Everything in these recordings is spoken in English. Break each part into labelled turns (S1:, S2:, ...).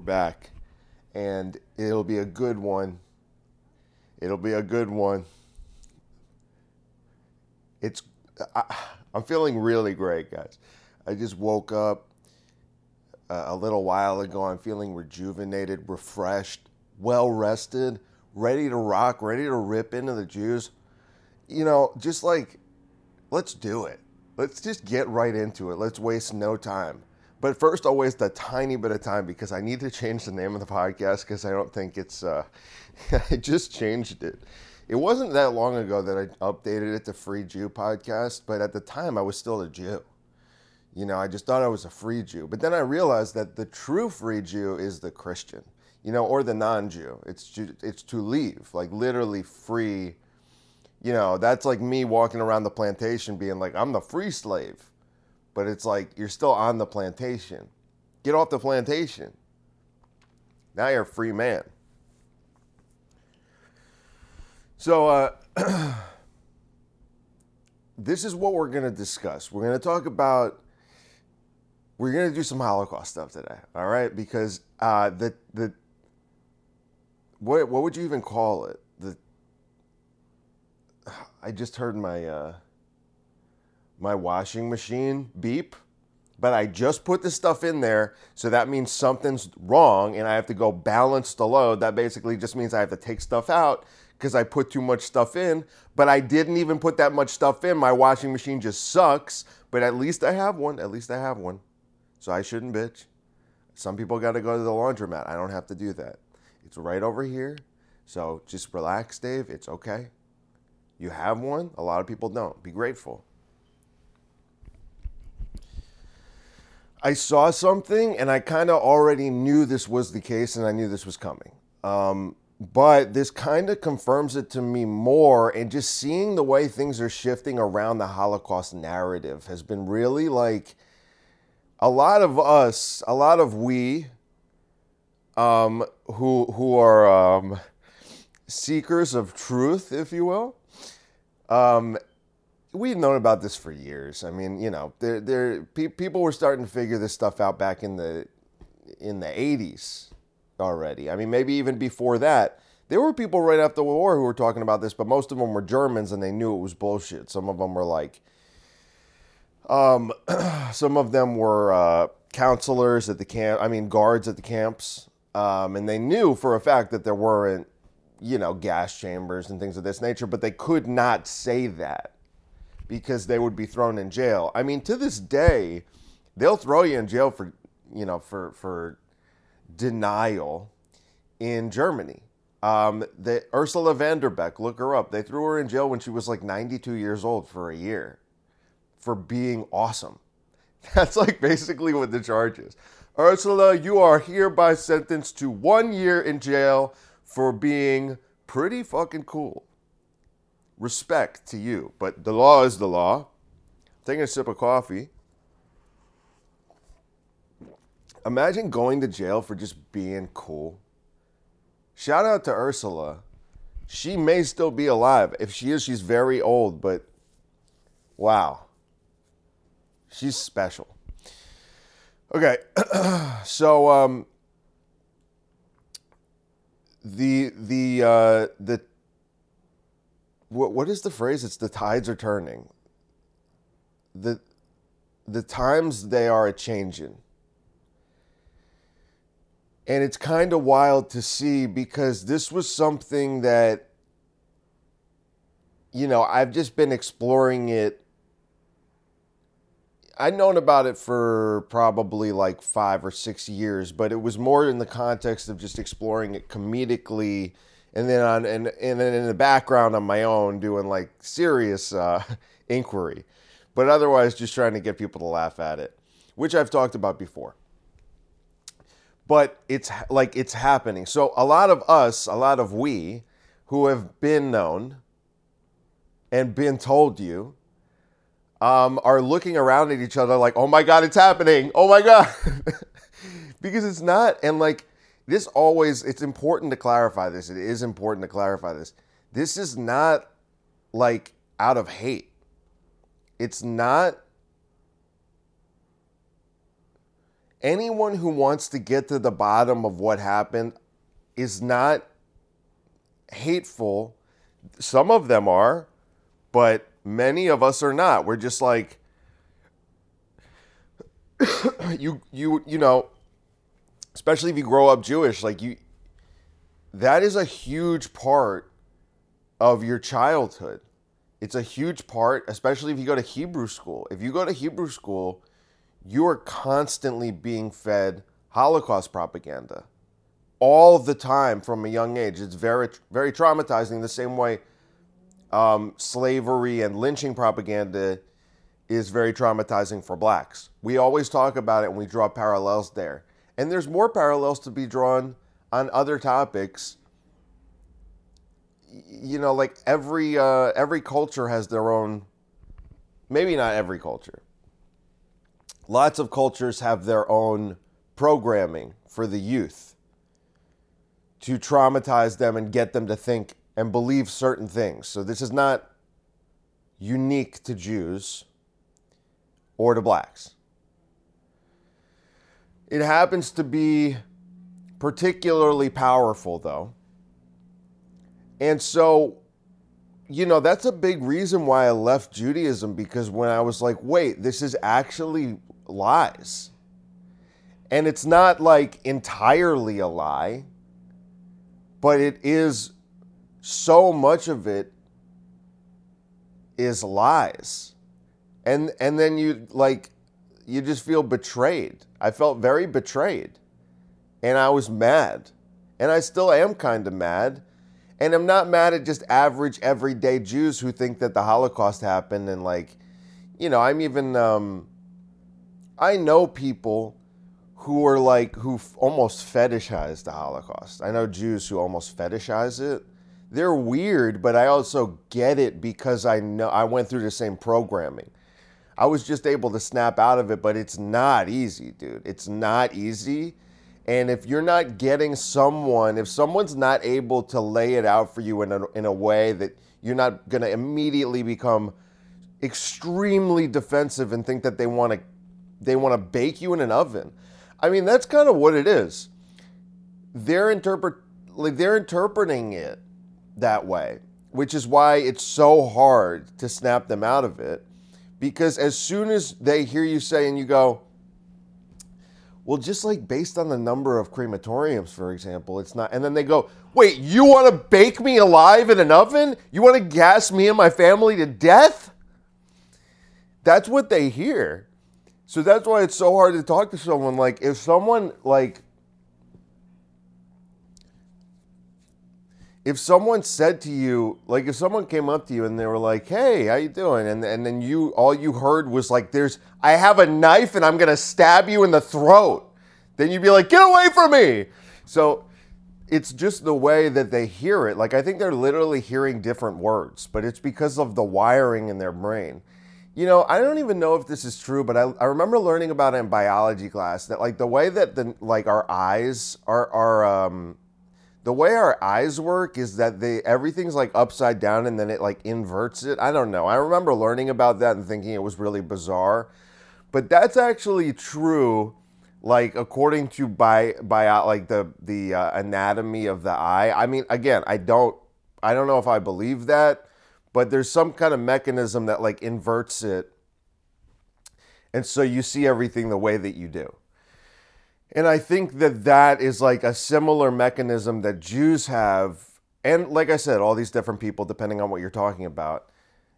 S1: We're back. And it'll be a good one. It'll be a good one. It's I, I'm feeling really great, guys. I just woke up uh, a little while ago. I'm feeling rejuvenated, refreshed, well rested, ready to rock, ready to rip into the Jews. You know, just like let's do it. Let's just get right into it. Let's waste no time. But first, I'll waste a tiny bit of time because I need to change the name of the podcast because I don't think it's. Uh, I just changed it. It wasn't that long ago that I updated it to Free Jew Podcast, but at the time I was still a Jew. You know, I just thought I was a free Jew. But then I realized that the true free Jew is the Christian, you know, or the non Jew. It's, it's to leave, like literally free. You know, that's like me walking around the plantation being like, I'm the free slave but it's like you're still on the plantation. Get off the plantation. Now you're a free man. So, uh, this is what we're going to discuss. We're going to talk about. We're going to do some Holocaust stuff today, all right? Because uh, the the what what would you even call it? The I just heard my. Uh, my washing machine beep, but I just put this stuff in there, so that means something's wrong and I have to go balance the load. That basically just means I have to take stuff out because I put too much stuff in, but I didn't even put that much stuff in. My washing machine just sucks, but at least I have one. At least I have one. So I shouldn't bitch. Some people got to go to the laundromat. I don't have to do that. It's right over here. So just relax, Dave. It's okay. You have one. A lot of people don't. Be grateful. I saw something and I kind of already knew this was the case and I knew this was coming. Um, but this kind of confirms it to me more. And just seeing the way things are shifting around the Holocaust narrative has been really like a lot of us, a lot of we um, who, who are um, seekers of truth, if you will. We've known about this for years. I mean, you know, there, there, pe- people were starting to figure this stuff out back in the in the 80s already. I mean, maybe even before that. There were people right after the war who were talking about this, but most of them were Germans and they knew it was bullshit. Some of them were like, um, some of them were uh, counselors at the camp. I mean, guards at the camps, um, and they knew for a fact that there weren't, you know, gas chambers and things of this nature, but they could not say that because they would be thrown in jail. I mean, to this day, they'll throw you in jail for, you know, for for denial in Germany. Um, the Ursula Haverbeck, look her up. They threw her in jail when she was like 92 years old for a year for being awesome. That's like basically what the charge is. Ursula, you are hereby sentenced to one year in jail for being pretty fucking cool respect to you. But the law is the law. Taking a sip of coffee. Imagine going to jail for just being cool. Shout out to Ursula. She may still be alive. If she is, she's very old, but wow. She's special. Okay. so um the the uh the what what is the phrase? It's the tides are turning. The the times they are a changing. And it's kind of wild to see because this was something that you know, I've just been exploring it. I'd known about it for probably like five or six years, but it was more in the context of just exploring it comedically and then on and, and then in the background on my own doing like serious uh, inquiry. But otherwise just trying to get people to laugh at it which i've talked about before. But it's like it's happening. So a lot of us a lot of we who have been known and been told you um, are looking around at each other like oh my god it's happening. Oh my god. Because it's not and like this always it's important to clarify this. It is important to clarify this. This is not like out of hate. It's not anyone who wants to get to the bottom of what happened is not hateful. Some of them are, but many of us are not. We're just like you you you know, especially if you grow up Jewish, like you that is a huge part of your childhood. It's a huge part, especially if you go to Hebrew school. If you go to Hebrew school, you are constantly being fed Holocaust propaganda all the time from a young age. It's very, very traumatizing. The same way um, slavery and lynching propaganda is very traumatizing for blacks. We always talk about it and we draw parallels there. And there's more parallels to be drawn on other topics. You know, like every uh, every culture has their own. Maybe not every culture. Lots of cultures have their own programming for the youth to traumatize them and get them to think and believe certain things. So this is not unique to Jews or to blacks. It happens to be particularly powerful, though. And so, you know, that's a big reason why I left Judaism because when I was like, wait, this is actually lies. And it's not like entirely a lie, but it is so much of it is lies. And and then you like you just feel betrayed. I felt very betrayed. And I was mad. And I still am kind of mad. And I'm not mad at just average everyday Jews who think that the Holocaust happened and like you know, I'm even um I know people who are like who almost fetishize the Holocaust. I know Jews who almost fetishize it. They're weird, but I also get it because I know I went through the same programming. I was just able to snap out of it, but it's not easy, dude. It's not easy. And if you're not getting someone, if someone's not able to lay it out for you in a, in a way that you're not going to immediately become extremely defensive and think that they want to they want to bake you in an oven. I mean, that's kind of what it is. They're interpret like they're interpreting it that way, which is why it's so hard to snap them out of it because as soon as they hear you say and you go, well, just like based on the number of crematoriums, for example, it's not. And then they go, wait, you want to bake me alive in an oven? You want to gas me and my family to death? That's what they hear. So that's why it's so hard to talk to someone. Like, if someone, like, if someone said to you, like if someone came up to you and they were like, "Hey, how you doing?" and and then you all you heard was like, "There's I have a knife and I'm gonna stab you in the throat," then you'd be like, "Get away from me!" So it's just the way that they hear it. Like I think they're literally hearing different words, but it's because of the wiring in their brain. You know, I don't even know if this is true, but I, I remember learning about it in biology class that like the way that the like our eyes are are um the way our eyes work is that they everything's like upside down and then it like inverts it. I don't know. I remember learning about that and thinking it was really bizarre. But that's actually true like according to by by like the the uh, anatomy of the eye. I mean again, I don't I don't know if I believe that, but there's some kind of mechanism that like inverts it. And so you see everything the way that you do. And I think that that is like a similar mechanism that Jews have. And like I said, all these different people, depending on what you're talking about.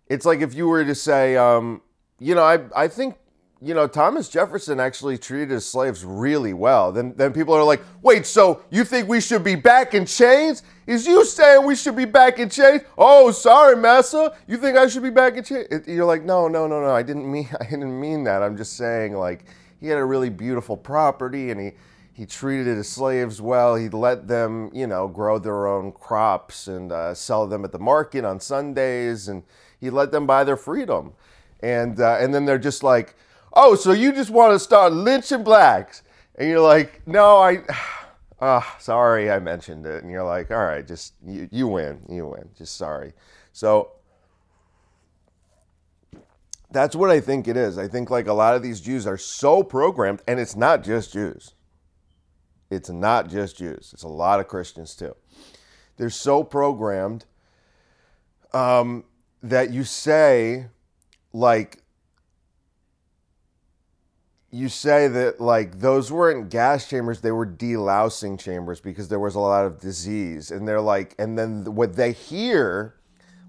S1: It's like if you were to say, um, you know, I, I think, you know, Thomas Jefferson actually treated his slaves really well. Then, then people are like, wait, so you think we should be back in chains? Is you saying we should be back in chains? Oh, sorry, massa. You think I should be back in chains? You're like, no, no, no, no. I didn't mean, I didn't mean that. I'm just saying, like, he had a really beautiful property and he he treated his slaves well. He let them, you know, grow their own crops and uh, sell them at the market on Sundays, and he let them buy their freedom. And uh, and then they're just like, oh, so you just want to start lynching blacks? And you're like, no, I, oh, sorry, I mentioned it. And you're like, all right, just you, you win, you win. Just sorry. So That's what I think it is. I think like a lot of these Jews are so programmed, and it's not just Jews. It's not just Jews. It's a lot of Christians too. They're so programmed um, that you say like you say that like those weren't gas chambers they were delousing chambers because there was a lot of disease and they're like and then what they hear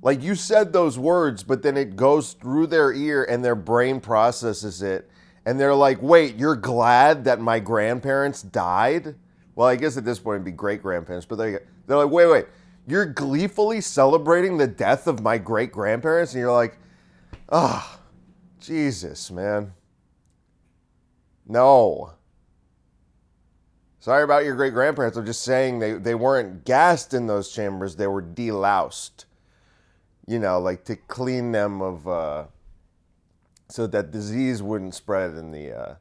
S1: like you said those words but then it goes through their ear and their brain processes it and they're like wait you're glad that my grandparents died well i guess at this point it'd be great grandparents but they, they're like wait wait you're gleefully celebrating the death of my great grandparents and you're like ah oh, jesus man no. Sorry about your great grandparents. I'm just saying they, they weren't gassed in those chambers, they were deloused. You know, like to clean them of, uh, so that disease wouldn't spread in the, uh,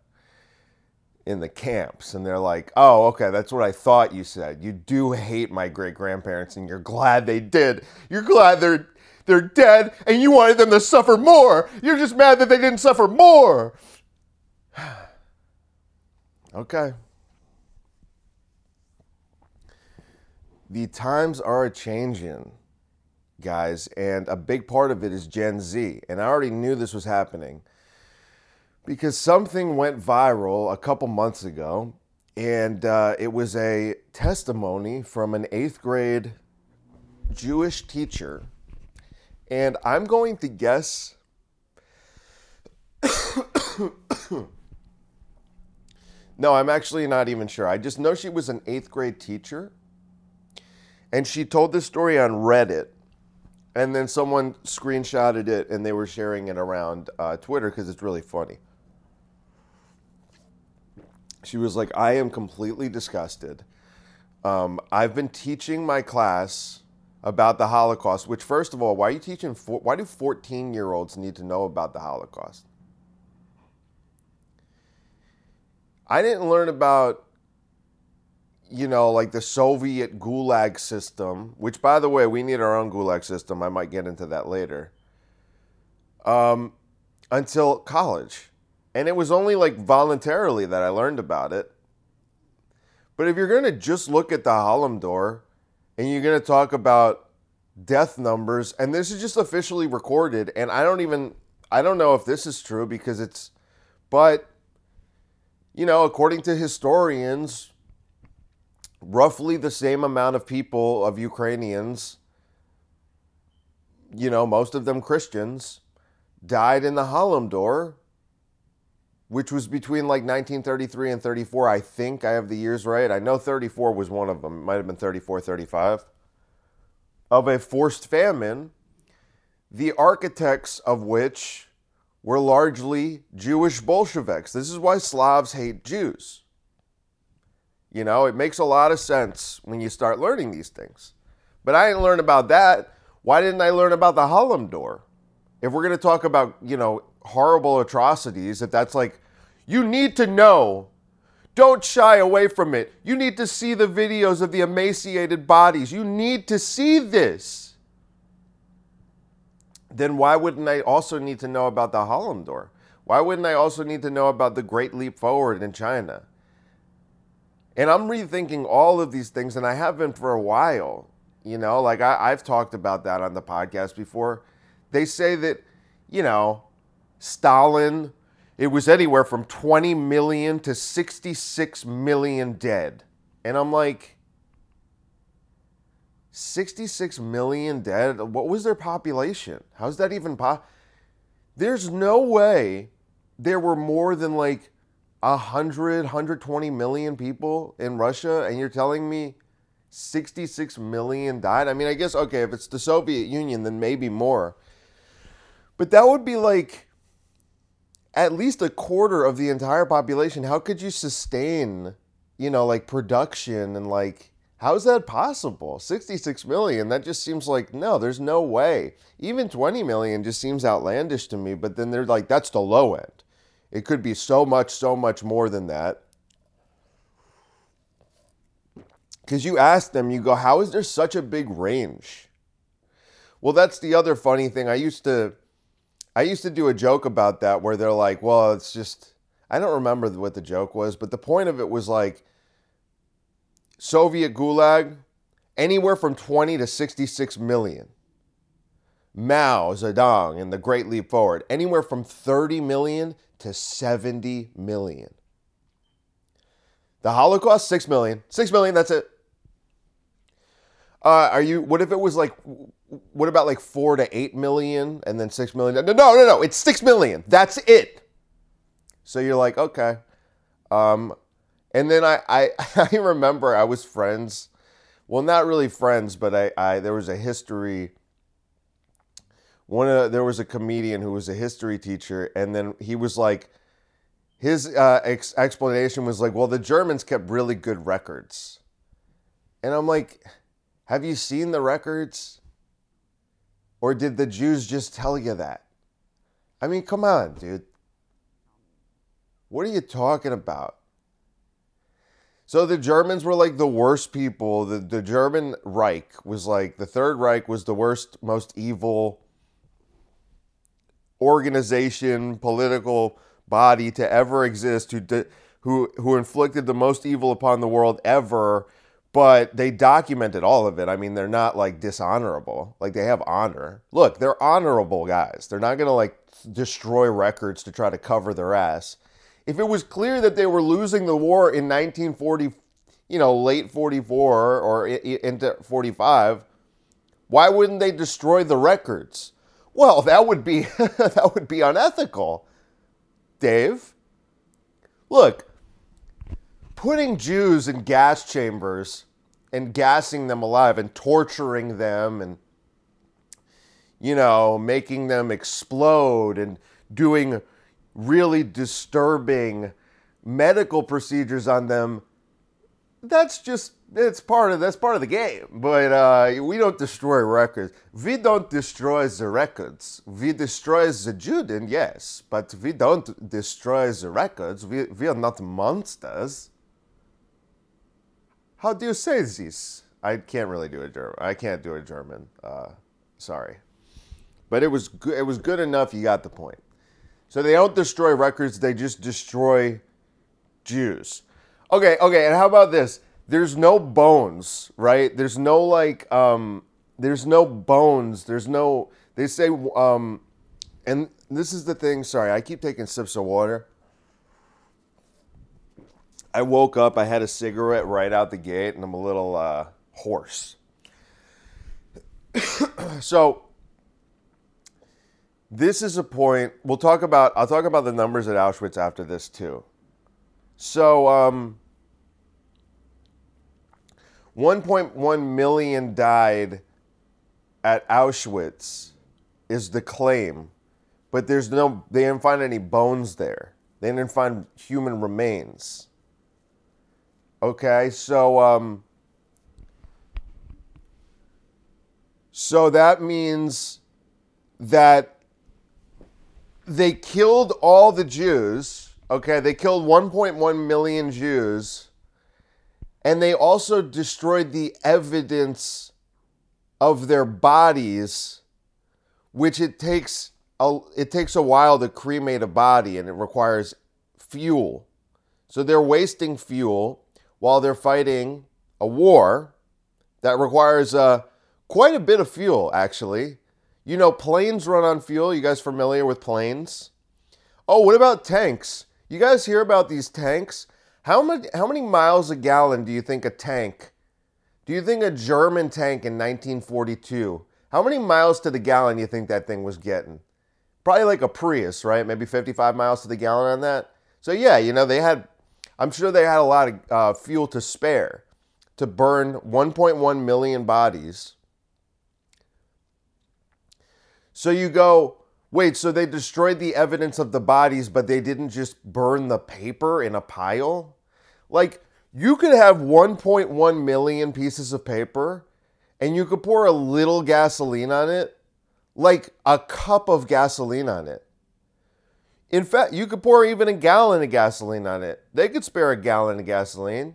S1: in the camps. And they're like, oh, okay, that's what I thought you said. You do hate my great grandparents and you're glad they did. You're glad they're, they're dead and you wanted them to suffer more. You're just mad that they didn't suffer more. Okay. The times are a changing, guys, and a big part of it is Gen Z. And I already knew this was happening because something went viral a couple months ago, and uh, it was a testimony from an eighth grade Jewish teacher. And I'm going to guess. No, I'm actually not even sure. I just know she was an eighth grade teacher. And she told this story on Reddit. And then someone screenshotted it and they were sharing it around uh, Twitter because it's really funny. She was like, I am completely disgusted. Um, I've been teaching my class about the Holocaust, which, first of all, why are you teaching? why do 14 year olds need to know about the Holocaust? I didn't learn about, you know, like the Soviet gulag system, which, by the way, we need our own gulag system. I might get into that later. Um, until college. And it was only like voluntarily that I learned about it. But if you're going to just look at the Holodomor and you're going to talk about death numbers, and this is just officially recorded, and I don't even, I don't know if this is true because it's, but you know, according to historians, roughly the same amount of people, of Ukrainians, you know, most of them Christians, died in the Holodomor, which was between like 1933 and 34. I think I have the years right. I know 34 was one of them. It might have been 34, 35. Of a forced famine, the architects of which were largely Jewish Bolsheviks. This is why Slavs hate Jews. You know, it makes a lot of sense when you start learning these things. But I didn't learn about that. Why didn't I learn about the Holodomor? If we're going to talk about, you know, horrible atrocities, if that's like, you need to know. Don't shy away from it. You need to see the videos of the emaciated bodies. You need to see this then why wouldn't I also need to know about the Holodomor? Why wouldn't I also need to know about the Great Leap Forward in China? And I'm rethinking all of these things, and I have been for a while. You know, like I, have talked about that on the podcast before. They say that, you know, Stalin, it was anywhere from 20 million to 66 million dead. And I'm like, 66 million dead. What was their population? How's that even possible? There's no way there were more than like 100, 120 million people in Russia, and you're telling me 66 million died? I mean, I guess, okay, if it's the Soviet Union, then maybe more. But that would be like at least a quarter of the entire population. How could you sustain, you know, like production and like how is that possible? 66 million, that just seems like no, there's no way. Even 20 million just seems outlandish to me, but then they're like, that's the low end. It could be so much, so much more than that. Because you ask them, you go, how is there such a big range? Well, that's the other funny thing. I used to, I used to do a joke about that where they're like, well, it's just, I don't remember what the joke was, but the point of it was like Soviet gulag, anywhere from 20 to 66 million. Mao Zedong and the Great Leap Forward, anywhere from 30 million to 70 million. The Holocaust, 6 million. 6 million, that's it. Uh, are you, what if it was like, what about like 4 to 8 million and then 6 million? No, no, no, no, it's 6 million. That's it. So you're like, okay. Um, and then I, I, I remember I was friends, well, not really friends, but I, I there was a history one of there was a comedian who was a history teacher, and then he was like, his uh, ex- explanation was like, well, the Germans kept really good records, and I'm like, have you seen the records, or did the Jews just tell you that? I mean, come on, dude. What are you talking about? So the Germans were like the worst people. The, the German Reich was like the Third Reich was the worst, most evil organization, political body to ever exist who who who inflicted the most evil upon the world ever, but they documented all of it. I mean, they're not like dishonorable. Like they have honor. Look, they're honorable guys. They're not going to like destroy records to try to cover their ass. If it was clear that they were losing the war in 1940, you know, late 44 or into 45, why wouldn't they destroy the records? Well, that would be that would be unethical. Dave. Look, putting Jews in gas chambers and gassing them alive and torturing them and you know, making them explode and doing really disturbing medical procedures on them that's just it's part of that's part of the game. But uh, we don't destroy records. We don't destroy the records. We destroy the Juden, yes, but we don't destroy the records. We we are not monsters. How do you say this? I can't really do a German. I can't do a German. Uh, sorry, but it was good. It was good enough. You got the point. So they don't destroy records. They just destroy Jews. Okay, okay, and how about this? There's no bones, right? There's no like um there's no bones. There's no they say um and this is the thing, sorry, I keep taking sips of water. I woke up, I had a cigarette right out the gate, and I'm a little uh, hoarse. so this is a point we'll talk about i'll talk about the numbers at auschwitz after this too so um, 1.1 million died at Auschwitz is the claim, but there's no they didn't find any bones there. They didn't find human remains. Okay, so um so that means that they killed all the Jews. Okay, they killed 1.1 million Jews and they also destroyed the evidence of their bodies, which it takes a, it takes a while to cremate a body and it requires fuel. So they're wasting fuel while they're fighting a war that requires uh, quite a bit of fuel, actually. You know, planes run on fuel. You guys familiar with planes? Oh, what about tanks? You guys hear about these tanks? How many, how many miles a gallon do you think a tank, do you think a German tank in 1942, how many miles to the gallon you think that thing was getting? Probably like a Prius, right? Maybe 55 miles to the gallon on that. So, yeah, you know, they had, I'm sure they had a lot of uh, fuel to spare to burn 1.1 million bodies. So you go, Wait, so they destroyed the evidence of the bodies, but they didn't just burn the paper in a pile? Like, you could have 1.1 million pieces of paper and you could pour a little gasoline on it, like a cup of gasoline on it. In fact, you could pour even a gallon of gasoline on it. They could spare a gallon of gasoline.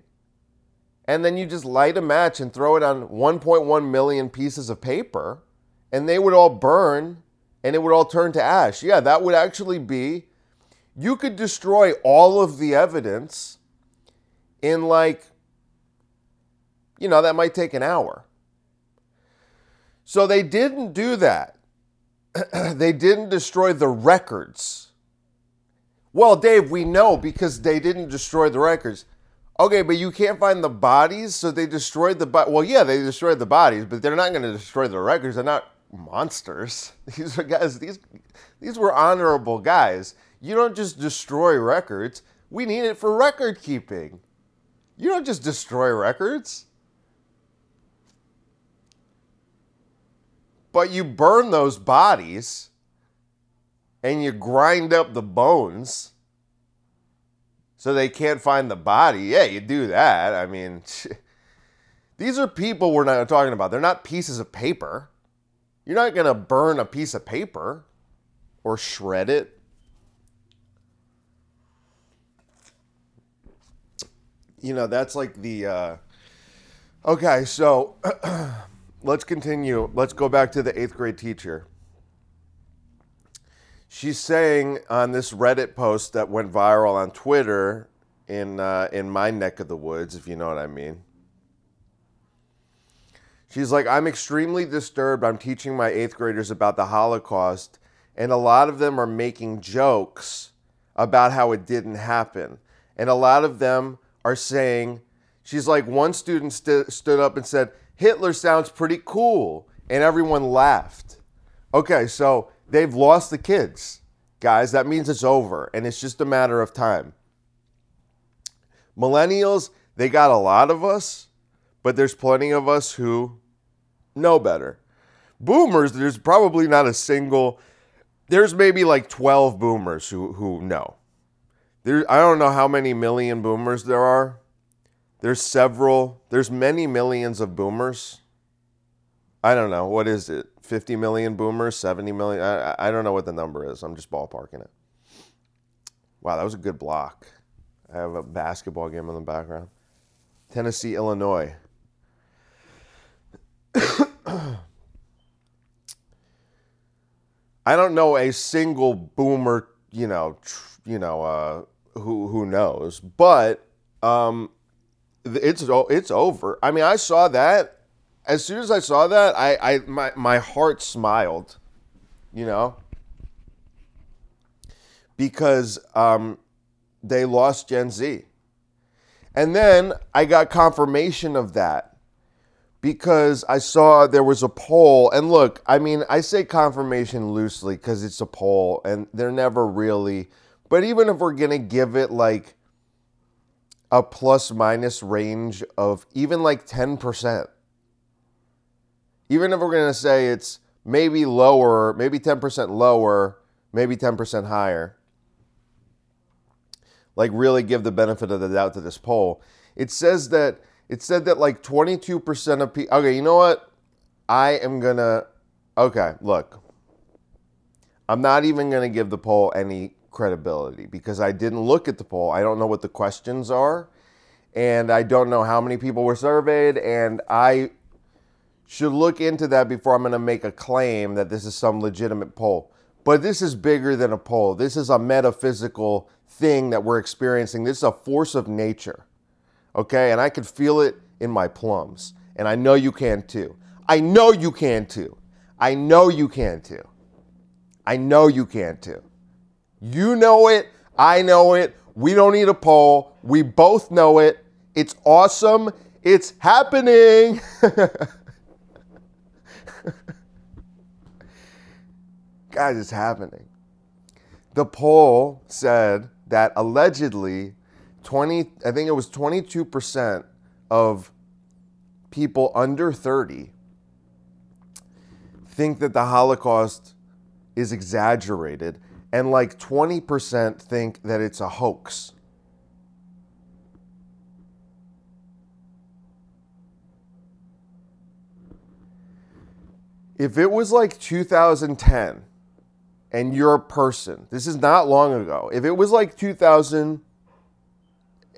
S1: And then you just light a match and throw it on 1.1 million pieces of paper, and they would all burn and it would all turn to ash. Yeah, that would actually be, you could destroy all of the evidence in like, you know, that might take an hour. So they didn't do that. they didn't destroy the records. Well, Dave, we know because they didn't destroy the records. Okay, but you can't find the bodies, so they destroyed the body. Well, yeah, they destroyed the bodies, but they're not going to destroy the records. They're not monsters. These are guys. These these were honorable guys. You don't just destroy records. We need it for record keeping. You don't just destroy records. But you burn those bodies and you grind up the bones so they can't find the body. Yeah, you do that. I mean, these are people we're not talking about. They're not pieces of paper. You're not going to burn a piece of paper or shred it. You know, that's like the. Uh... Okay, so let's continue. Let's go back to the eighth grade teacher. She's saying on this Reddit post that went viral on Twitter in uh, in my neck of the woods, if you know what I mean. She's like, I'm extremely disturbed. I'm teaching my eighth graders about the Holocaust, and a lot of them are making jokes about how it didn't happen. And a lot of them are saying, she's like, one student st- stood up and said, Hitler sounds pretty cool. And everyone laughed. Okay, so they've lost the kids, guys. That means it's over, and it's just a matter of time. Millennials, they got a lot of us, but there's plenty of us who know better. Boomers, there's probably not a single, there's maybe like 12 boomers who, who know. There, I don't know how many million boomers there are. There's several, there's many millions of boomers. I don't know. What is it? 50 million boomers, 70 million? I, I don't know what the number is. I'm just ballparking it. Wow, that was a good block. I have a basketball game in the background. Tennessee, Illinois. I don't know a single boomer, you know, tr- you know, uh, who who knows, but um, it's it's over. I mean, I saw that. As soon as I saw that, I, I my my heart smiled, you know, because um, they lost Gen Z, and then I got confirmation of that because I saw there was a poll. And look, I mean, I say confirmation loosely because it's a poll and they're never really. But even if we're going to give it like a plus minus range of even like 10%, even if we're going to say it's maybe lower, maybe 10% lower, maybe 10% higher, like really give the benefit of the doubt to this poll, it says that it said that like 22% of people. Okay, you know what? I am gonna. Okay, look. I'm not even gonna give the poll any credibility because I didn't look at the poll. I don't know what the questions are, and I don't know how many people were surveyed, and I should look into that before I'm gonna make a claim that this is some legitimate poll. But this is bigger than a poll. This is a metaphysical thing that we're experiencing. This is a force of nature okay? And I could feel it in my plums. And I know you can too. I know you can too. I know you can too. I know you can too. You know it. I know it. We don't need a poll. We both know it. It's awesome. It's happening. Guys, it's happening. The poll said that allegedly 20 I think it was 22% of people under 30 think that the Holocaust is exaggerated and like 20% think that it's a hoax. If it was like 2010 and you're a person, this is not long ago. If it was like 2000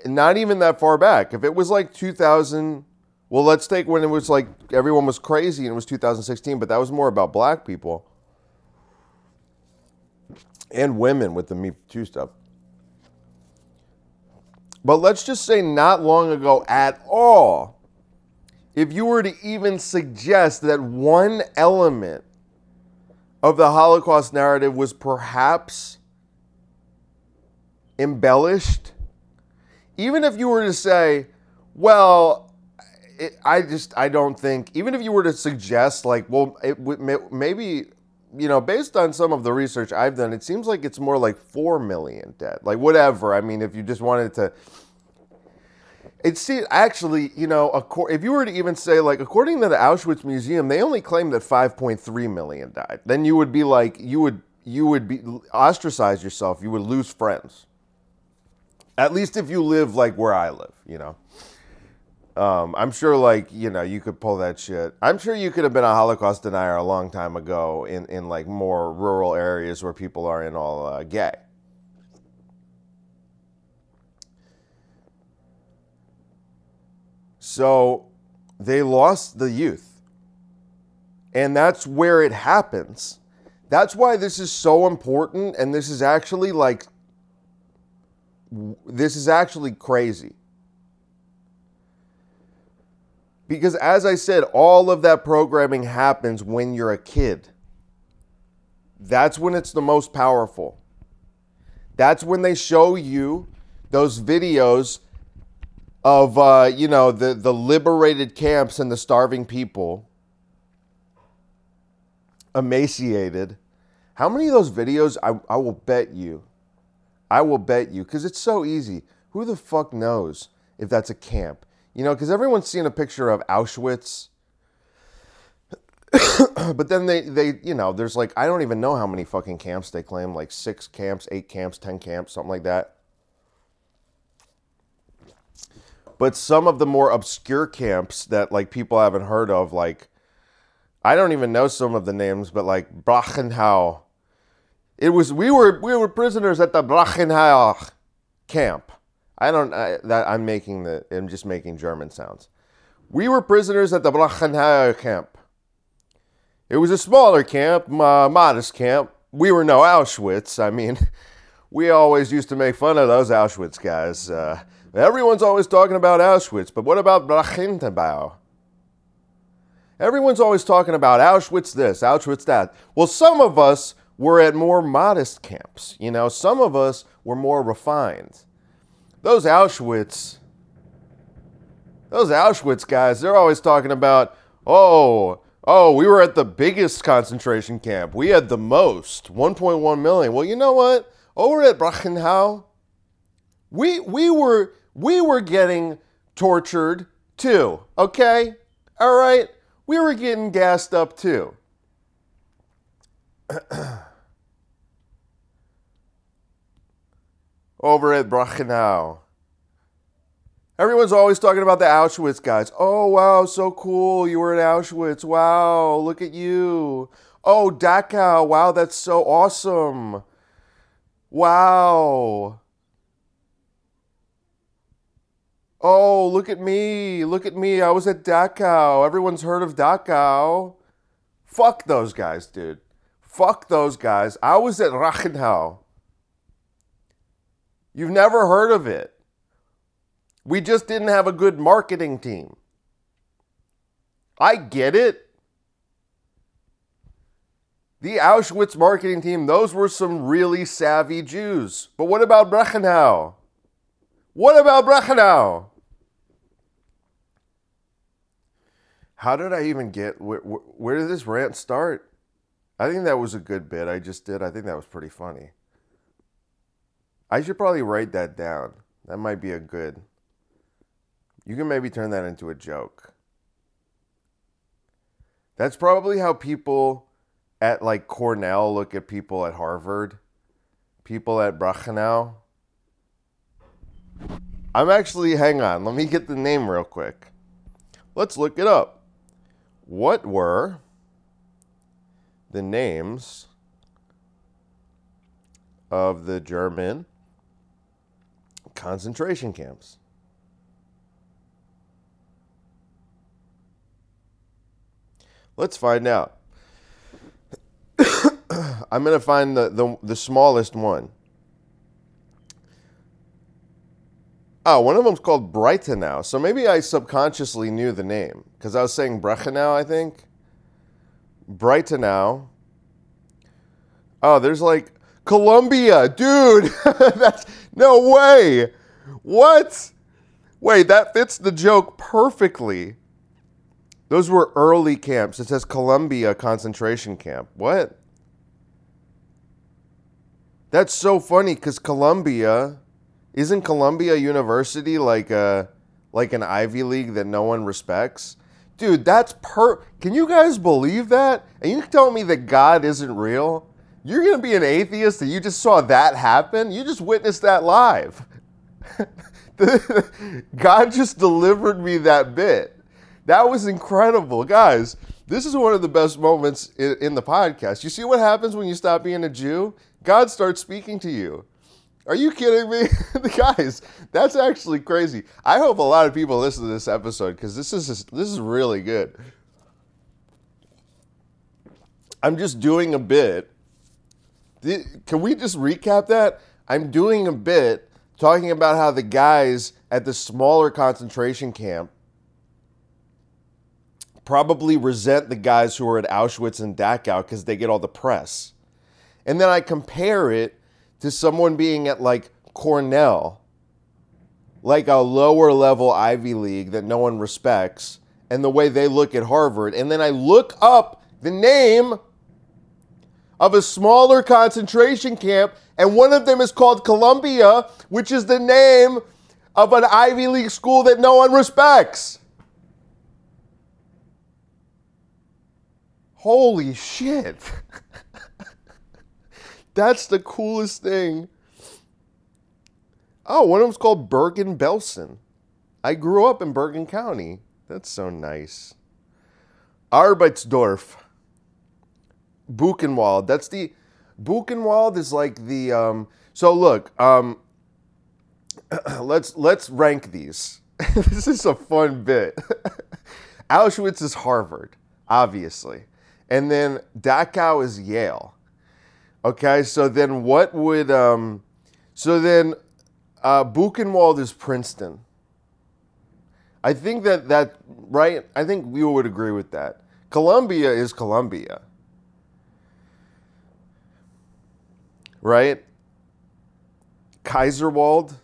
S1: not even that far back. If it was like 2000, well, let's take when it was like everyone was crazy and it was 2016, but that was more about black people. and women with the Me Too stuff. But let's just say not long ago at all, if you were to even suggest that one element of the Holocaust narrative was perhaps embellished, even if you were to say, well, it, I just, I don't think, even if you were to suggest, like, well, it maybe, you know, based on some of the research I've done, it seems like it's more like 4 million dead, like whatever. I mean, if you just wanted to, it see actually, you know, if you were to even say like according to the Auschwitz Museum, they only claim that 5.3 million died. Then you would be like you would you would be ostracize yourself. You would lose friends. At least if you live like where I live, you know. Um, I'm sure, like you know, you could pull that shit. I'm sure you could have been a Holocaust denier a long time ago in in like more rural areas where people are in all uh, gay. So they lost the youth. And that's where it happens. That's why this is so important. And this is actually like, this is actually crazy. Because as I said, all of that programming happens when you're a kid. That's when it's the most powerful. That's when they show you those videos of uh, you know the the liberated camps and the starving people emaciated how many of those videos I, I will bet you i will bet you because it's so easy who the fuck knows if that's a camp? You know because everyone's seen a picture of auschwitz. But then they they you know there's like i don't even know how many fucking camps they claim like six camps eight camps ten camps something like that. But some of the more obscure camps that like people haven't heard of, like I don't even know some of the names, but like Brachenau. It was we were we were prisoners at the Brachenau camp. I don't I, that I'm making the I'm just making German sounds. We were prisoners at the Brachenau camp. It was a smaller camp, uh, modest camp. We were no Auschwitz. I mean, we always used to make fun of those Auschwitz guys. Uh, Everyone's always talking about Auschwitz, but what about Brachentabau? Everyone's always talking about Auschwitz this, Auschwitz that. Well, some of us were at more modest camps. You know, some of us were more refined. Those Auschwitz, those Auschwitz guys, they're always talking about, oh, oh, we were at the biggest concentration camp. We had the most, 1.1 million. Well, you know what? Over at Brachenau, we we were we were getting tortured too, okay? All right? We were getting gassed up too. Over at Brachenau. Everyone's always talking about the Auschwitz guys. Oh, wow, so cool. You were at Auschwitz. Wow, look at you. Oh, Dachau. Wow, that's so awesome. Wow. Oh, look at me. Look at me. I was at Dachau. Everyone's heard of Dachau. Fuck those guys, dude. Fuck those guys. I was at Rachenau. You've never heard of it. We just didn't have a good marketing team. I get it. The Auschwitz marketing team, those were some really savvy Jews. But what about Brachenau? What about Brachenau? How did I even get where, where did this rant start? I think that was a good bit I just did. I think that was pretty funny. I should probably write that down. That might be a good. You can maybe turn that into a joke. That's probably how people at like Cornell look at people at Harvard, people at Brachenau. I'm actually, hang on, let me get the name real quick. Let's look it up. What were the names of the German concentration camps? Let's find out. I'm gonna find the the, the smallest one. Oh, one of them's called Breitenau. So maybe I subconsciously knew the name because I was saying Brechenau, I think. Breitenau. Oh, there's like Columbia, dude. That's no way. What? Wait, that fits the joke perfectly. Those were early camps. It says Columbia concentration camp. What? That's so funny because Columbia isn't Columbia University like a like an Ivy League that no one respects? Dude, that's per. Can you guys believe that? And you tell me that God isn't real? You're gonna be an atheist and you just saw that happen? You just witnessed that live. God just delivered me that bit. That was incredible, guys. This is one of the best moments in, the podcast. You see what happens when you stop being a Jew? God starts speaking to you. Are you kidding me? guys, that's actually crazy. I hope a lot of people listen to this episode because this is this is really good. I'm just doing a bit. Can we just recap that? I'm doing a bit talking about how the guys at the smaller concentration camp probably resent the guys who are at Auschwitz and Dachau because they get all the press. And then I compare it to someone being at like Cornell, like a lower level Ivy League that no one respects, and the way they look at Harvard. And then I look up the name of a smaller concentration camp, and one of them is called Columbia, which is the name of an Ivy League school that no one respects. Holy shit. That's the coolest thing. Oh, one of them's called Bergen Belsen. I grew up in Bergen County. That's so nice. Arbeitsdorf. Buchenwald. That's the Buchenwald is like the um, so look, um, let's let's rank these. this is a fun bit. Auschwitz is Harvard, obviously. And then Dachau is Yale. Okay, so then what would um so then uh Buchenwald is Princeton. I think that that right I think we would agree with that. Columbia is Columbia. Right? Kaiserwald.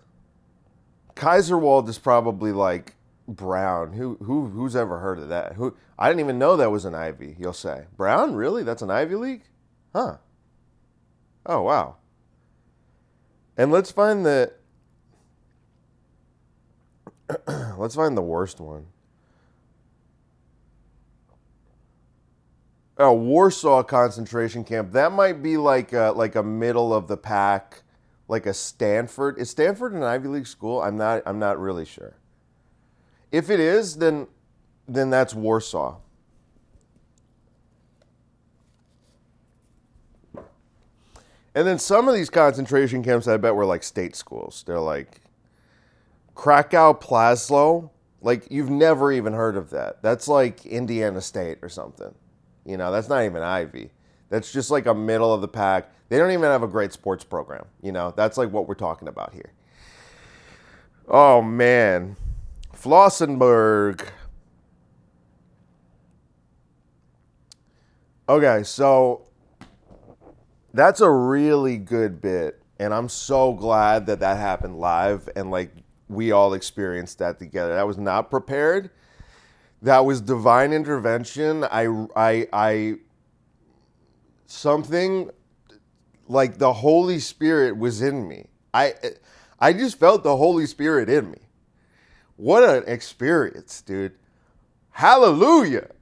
S1: Kaiserwald is probably like Brown. Who who who's ever heard of that? Who I didn't even know that was an Ivy. You'll say Brown, really? That's an Ivy League, huh? Oh wow. And let's find the let's find the worst one. A Warsaw concentration camp. That might be like a, like a middle of the pack, like a Stanford. Is Stanford an Ivy League school? I'm not. I'm not really sure. If it is, then then that's Warsaw. And then some of these concentration camps, I bet, were like state schools. They're like Krakow Plaszow. Like you've never even heard of that. That's like Indiana State or something. You know, that's not even Ivy. That's just like a middle of the pack. They don't even have a great sports program. You know, that's like what we're talking about here. Oh man, Flossenburg. Okay, so that's a really good bit, and I'm so glad that that happened live and like we all experienced that together. That was not prepared that was divine intervention. I, I, I, something like the Holy Spirit was in me. I, I just felt the Holy Spirit in me. What an experience, dude. Hallelujah.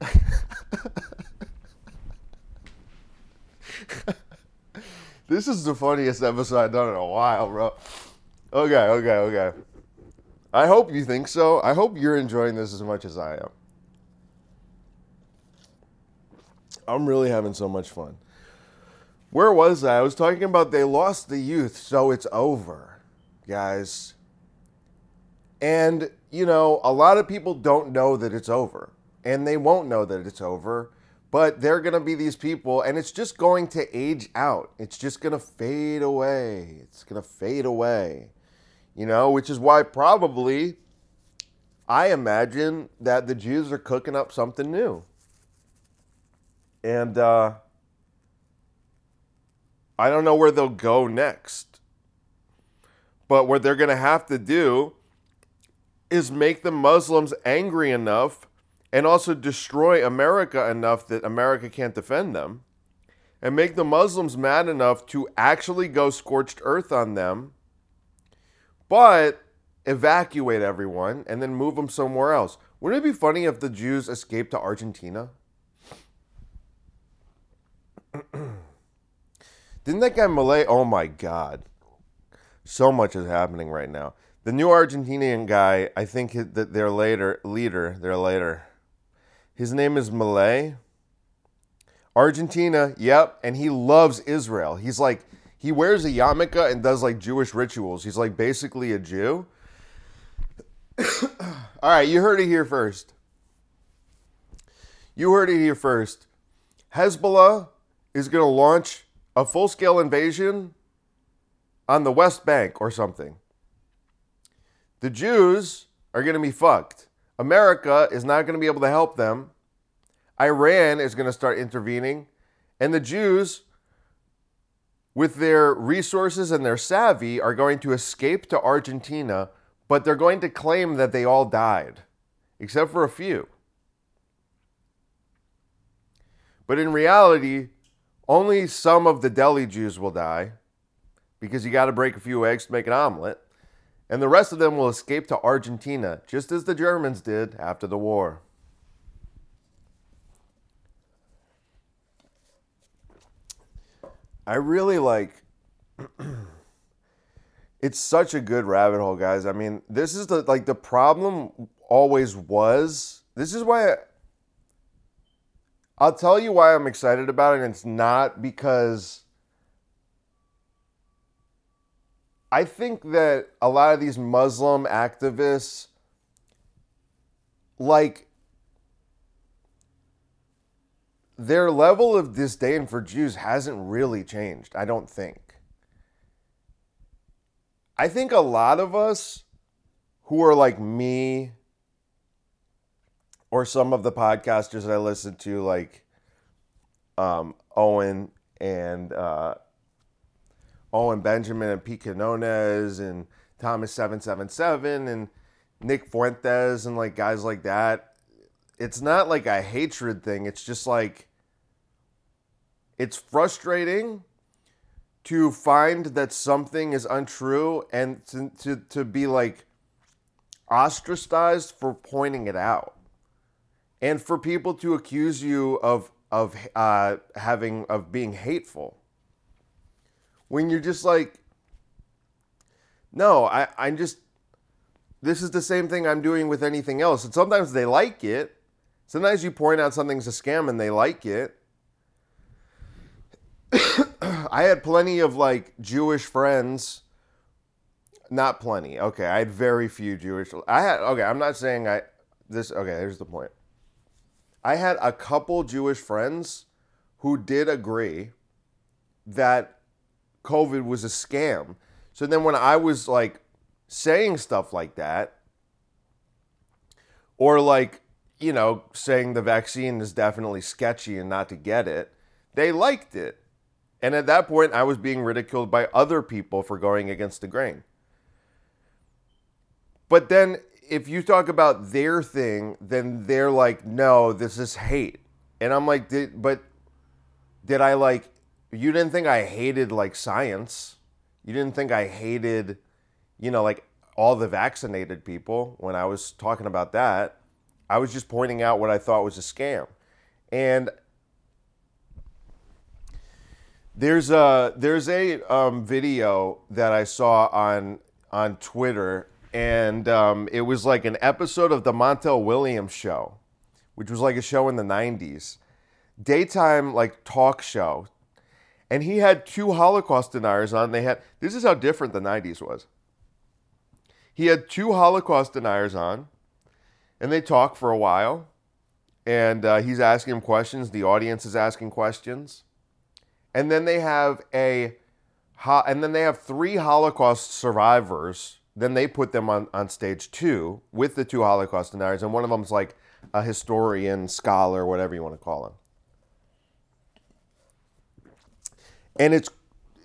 S1: this is the funniest episode I've done in a while, bro. Okay, okay, okay. I hope you think so. I hope you're enjoying this as much as I am. I'm really having so much fun. Where was I? I was talking about they lost the youth, so it's over, guys. And, you know, a lot of people don't know that it's over, and they won't know that it's over. But they're going to be these people, and it's just going to age out. It's just going to fade away. It's going to fade away. You know, which is why probably I imagine that the Jews are cooking up something new. And uh, I don't know where they'll go next. But what they're going to have to do is make the Muslims angry enough and also destroy America enough that America can't defend them, and make the Muslims mad enough to actually go scorched earth on them, but evacuate everyone and then move them somewhere else. Wouldn't it be funny if the Jews escaped to Argentina? Didn't that guy Milei? Oh my God. So much is happening right now. The new Argentinian guy, I think that their later leader, their later, his name is Milei. Argentina, yep, and he loves Israel. He's like he wears a yarmulke and does like Jewish rituals. He's like basically a Jew. All right, you heard it here first. You heard it here first. Hezbollah is going to launch a full scale invasion on the West Bank or something. The Jews are going to be fucked. America is not going to be able to help them. Iran is going to start intervening. And the Jews, with their resources and their savvy, are going to escape to Argentina, but they're going to claim that they all died, except for a few. But in reality, only some of the Delhi Jews will die because you got to break a few eggs to make an omelet. And the rest of them will escape to Argentina, just as the Germans did after the war. I really like. it's such a good rabbit hole, guys. I mean, this is the like the problem always was. This is why I'll tell you why I'm excited about it. And it's not because I think that a lot of these Muslim activists, like, their level of disdain for Jews hasn't really changed, I don't think. I think a lot of us who are like me or some of the podcasters that I listen to, like um, Owen and uh, Owen Benjamin and Pete Quinones and Thomas Seven Seven Seven and Nick Fuentes and like guys like that. It's not like a hatred thing. It's just like it's frustrating to find that something is untrue and to, to, to be like ostracized for pointing it out and for people to accuse you of of uh, having of being hateful when you're just like, no, I, I'm just, this is the same thing I'm doing with anything else. And sometimes they like it. Sometimes you point out something's a scam and they like it. I had plenty of like Jewish friends. Not plenty. Okay, I had very few Jewish. I had okay. I'm not saying I this. Okay, here's the point. I had a couple Jewish friends who did agree that COVID was a scam. So then when I was like saying stuff like that, or like, you know, saying the vaccine is definitely sketchy and not to get it, they liked it. And at that point, I was being ridiculed by other people for going against the grain. But then if you talk about their thing, then they're like, no, this is hate. And I'm like, did, but did I like you didn't think I hated like science. You didn't think I hated, you know, like all the vaccinated people when I was talking about that. I was just pointing out what I thought was a scam. And there's a there's a um, video that I saw on on Twitter, and um, it was like an episode of the Montel Williams show, which was like a show in the '90s, daytime like talk show, and he had two Holocaust deniers on. They had this is how different the 90s was. He had two Holocaust deniers on, and they talk for a while. and uh, he's asking him questions. The audience is asking questions, and then they have a, and then they have three Holocaust survivors. Then they put them on on stage two with the two Holocaust deniers, and one of them's like a historian, scholar, whatever you want to call him. And it's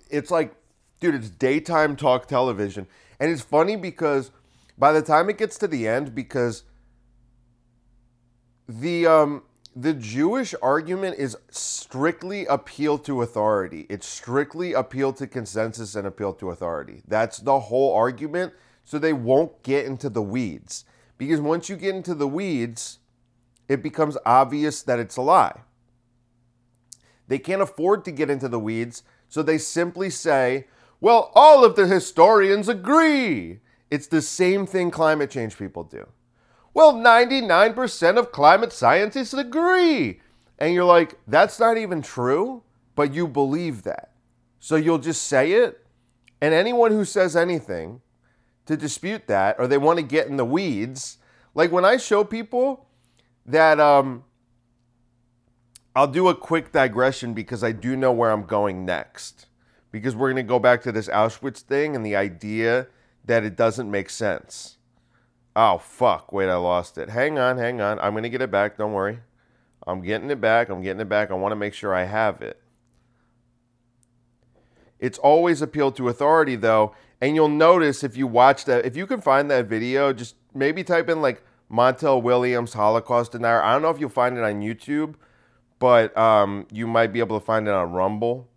S1: it's like, dude, it's daytime talk television, and it's funny because by the time it gets to the end, because the um the Jewish argument is strictly appeal to authority. It's strictly appeal to consensus and appeal to authority. That's the whole argument. So they won't get into the weeds. Because once you get into the weeds, it becomes obvious that it's a lie. They can't afford to get into the weeds, so they simply say, well, all of the historians agree. It's the same thing climate change people do. Well, 99% of climate scientists agree. And you're like, that's not even true, but you believe that. So you'll just say it. And anyone who says anything to dispute that or they want to get in the weeds, like when I show people that, um, I'll do a quick digression because I do know where I'm going next. Because we're going to go back to this Auschwitz thing and the idea that it doesn't make sense. Oh, fuck. Wait, I lost it. Hang on, hang on. I'm going to get it back. Don't worry. I'm getting it back. I'm getting it back. I want to make sure I have it. It's always appeal to authority, though. And you'll notice if you watch that, if you can find that video, just maybe type in like Montel Williams Holocaust denier. I don't know if you'll find it on YouTube, but um, you might be able to find it on Rumble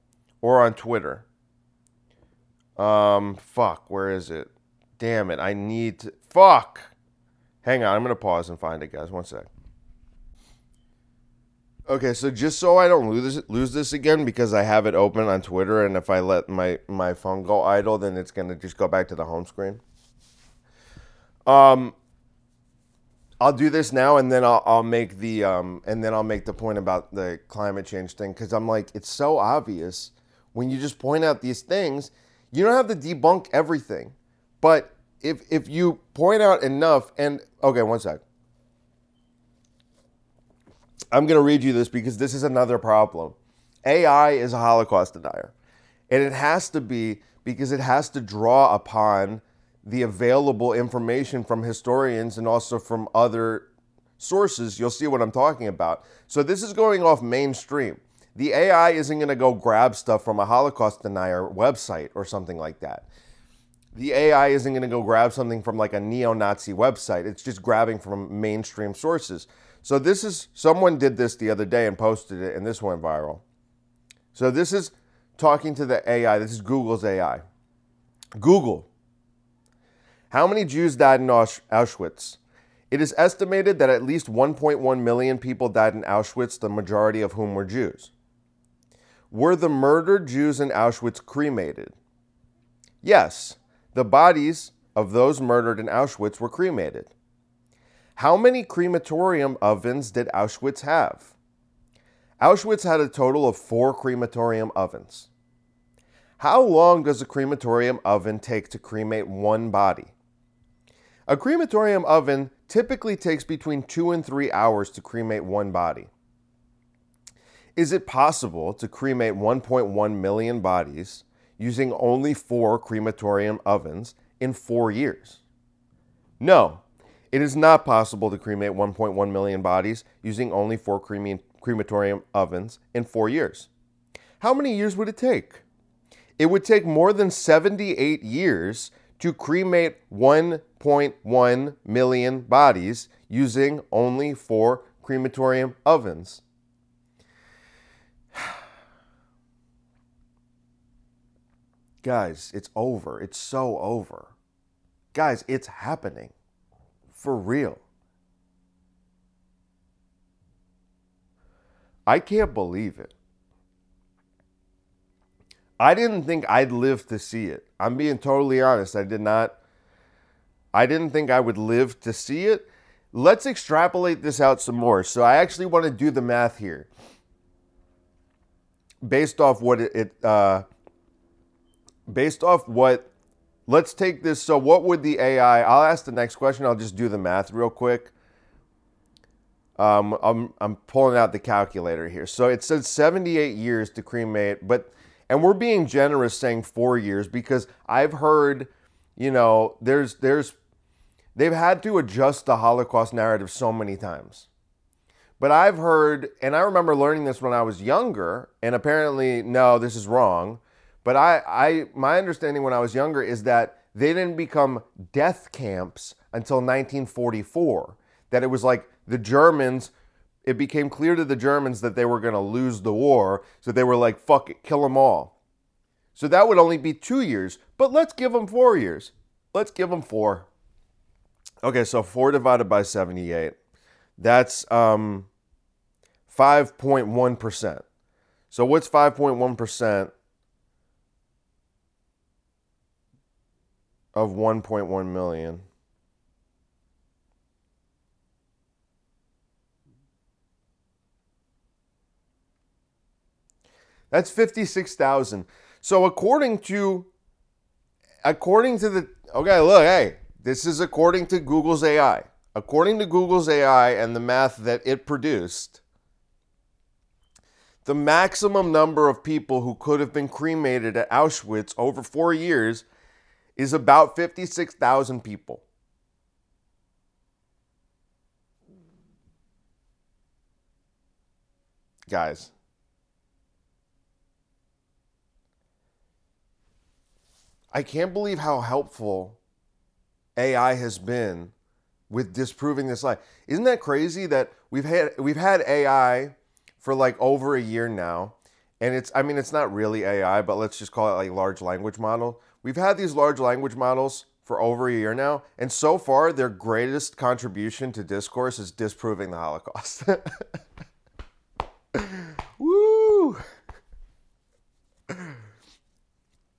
S1: or on Twitter. Um, fuck, where is it? Damn it, I need to. Fuck! Hang on, I'm gonna pause and find it, guys. One sec. Okay, so just so I don't lose this, lose this again because I have it open on Twitter, and if I let my my phone go idle, then it's gonna just go back to the home screen. Um, I'll do this now, and then I'll, I'll make the um, and then I'll make the point about the climate change thing because I'm like, it's so obvious when you just point out these things. You don't have to debunk everything, but if if you point out enough, and okay, one sec. I'm going to read you this because this is another problem. AI is a Holocaust denier. And it has to be because it has to draw upon the available information from historians and also from other sources. You'll see what I'm talking about. So this is going off mainstream. The AI isn't going to go grab stuff from a Holocaust denier website or something like that. The AI isn't going to go grab something from like a neo Nazi website. It's just grabbing from mainstream sources. So this is someone did this the other day and posted it, and this went viral. So this is talking to the AI. This is Google's AI. Google. How many Jews died in Auschwitz? It is estimated that at least 1.1 million people died in Auschwitz, the majority of whom were Jews. Were the murdered Jews in Auschwitz cremated? Yes, the bodies of those murdered in Auschwitz were cremated. How many crematorium ovens did Auschwitz have? Auschwitz had a total of four crematorium ovens. How long does a crematorium oven take to cremate one body? A crematorium oven typically takes between two and three hours to cremate one body. Is it possible to cremate 1.1 million bodies using only four crematorium ovens in four years? No, it is not possible to cremate 1.1 million bodies using only four crematorium ovens in four years. How many years would it take? It would take more than 78 years to cremate 1.1 million bodies using only four crematorium ovens. Guys, it's over. It's so over. Guys, it's happening. For real. I can't believe it. I didn't think I'd live to see it. I'm being totally honest. I did not. I didn't think I would live to see it. Let's extrapolate this out some more. So I actually want to do the math here, based off what it, it uh, based off what let's take this. So, what would the AI? I'll ask the next question. I'll just do the math real quick. Um, I'm, I'm pulling out the calculator here. So it says 78 years to cremate, but and we're being generous saying four years because I've heard, you know, there's there's they've had to adjust the Holocaust narrative so many times. But I've heard, and I remember learning this when I was younger, and apparently, no, this is wrong. But I, I my understanding when I was younger is that they didn't become death camps until 1944. That it was like the Germans, it became clear to the Germans that they were going to lose the war. So they were like, fuck it, kill them all. So that would only be two years, but let's give them four years. Let's give them four. Okay, so four divided by 78. That's um, 5.1%. So what's 5.1% of 1.1 million? That's 56,000. So according to according to the okay, look, hey, this is according to Google's AI. According to Google's AI and the math that it produced, the maximum number of people who could have been cremated at Auschwitz over 4 years is about 56,000 people. Guys, I can't believe how helpful AI has been with disproving this lie. Isn't that crazy that we've had we've had AI for like over a year now, and it's I mean it's not really AI, but let's just call it like large language model. We've had these large language models for over a year now, and so far their greatest contribution to discourse is disproving the Holocaust. Woo!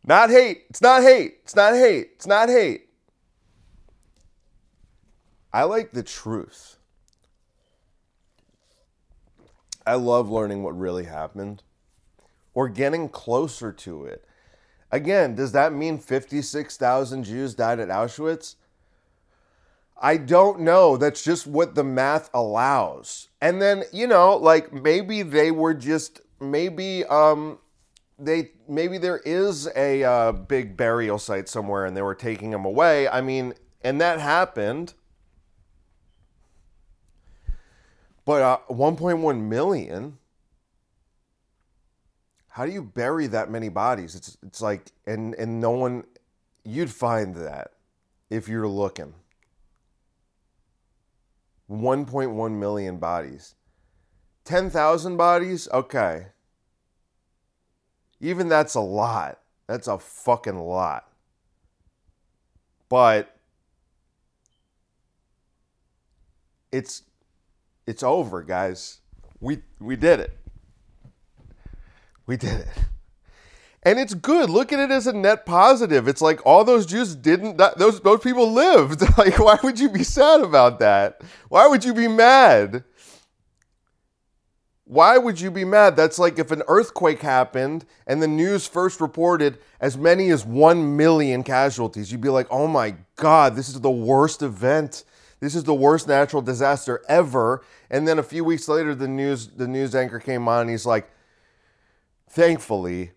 S1: Not hate. It's not hate. It's not hate. It's not hate. I like the truth. I love learning what really happened or getting closer to it. Again, does that mean 56,000 Jews died at Auschwitz? I don't know. That's just what the math allows. And then, you know, like maybe they were just maybe um they maybe there is a uh, big burial site somewhere and they were taking them away. I mean, and that happened. But uh, 1.1 million. How do you bury that many bodies? It's it's like and and no one you'd find that if you're looking. 1.1 million bodies. 10,000 bodies? Okay. Even that's a lot. That's a fucking lot. But it's it's over, guys. We we did it. We did it. And it's good. Look at it as a net positive. It's like all those Jews didn't those those people lived. Like why would you be sad about that? Why would you be mad? Why would you be mad? That's like if an earthquake happened and the news first reported as many as 1 million casualties. You'd be like, oh my God, this is the worst event. This is the worst natural disaster ever. And then a few weeks later, the news, the news anchor came on and he's like, thankfully,